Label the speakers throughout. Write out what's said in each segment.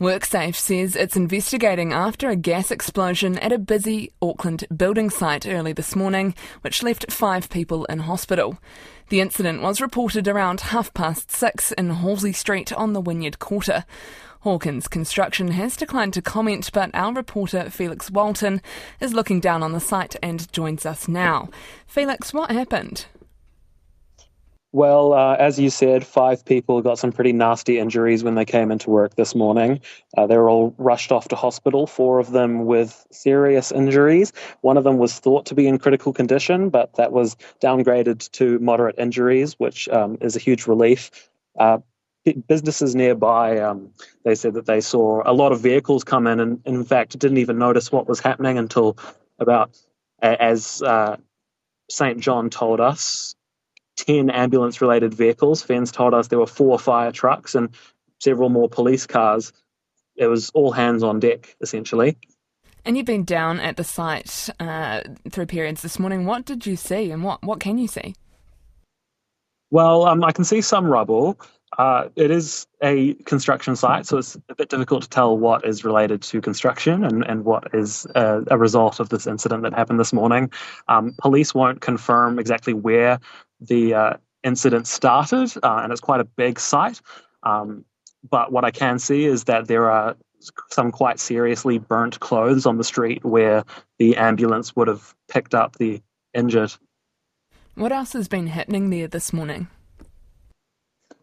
Speaker 1: WorkSafe says it's investigating after a gas explosion at a busy Auckland building site early this morning, which left five people in hospital. The incident was reported around half past six in Halsey Street on the Wynyard Quarter. Hawkins Construction has declined to comment, but our reporter Felix Walton is looking down on the site and joins us now. Felix, what happened?
Speaker 2: Well, uh, as you said, five people got some pretty nasty injuries when they came into work this morning. Uh, they were all rushed off to hospital, four of them with serious injuries. One of them was thought to be in critical condition, but that was downgraded to moderate injuries, which um, is a huge relief. Uh, businesses nearby, um, they said that they saw a lot of vehicles come in and, in fact, didn't even notice what was happening until about, as uh, St. John told us, 10 ambulance related vehicles. FENZ told us there were four fire trucks and several more police cars. It was all hands on deck, essentially.
Speaker 1: And you've been down at the site uh, through periods this morning. What did you see and what, what can you see?
Speaker 2: Well, um, I can see some rubble. Uh, it is a construction site, so it's a bit difficult to tell what is related to construction and, and what is a, a result of this incident that happened this morning. Um, police won't confirm exactly where the uh, incident started, uh, and it's quite a big site. Um, but what I can see is that there are some quite seriously burnt clothes on the street where the ambulance would have picked up the injured.
Speaker 1: What else has been happening there this morning?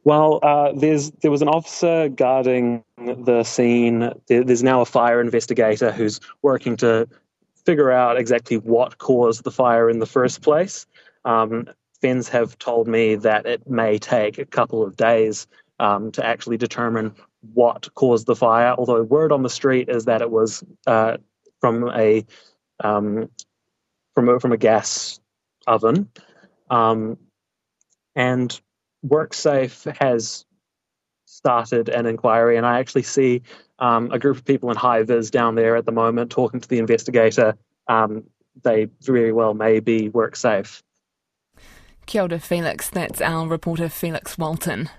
Speaker 2: Well, uh, there's there was an officer guarding the scene. There, there's now a fire investigator who's working to figure out exactly what caused the fire in the first place. Um, FENZ have told me that it may take a couple of days um, to actually determine what caused the fire. Although word on the street is that it was uh, from a um, from a, from a gas oven, um, and WorkSafe has started an inquiry, and I actually see um, a group of people in high vis down there at the moment talking to the investigator. Um, they very well may be WorkSafe.
Speaker 1: Kia ora, Felix. That's our reporter Felix Walton.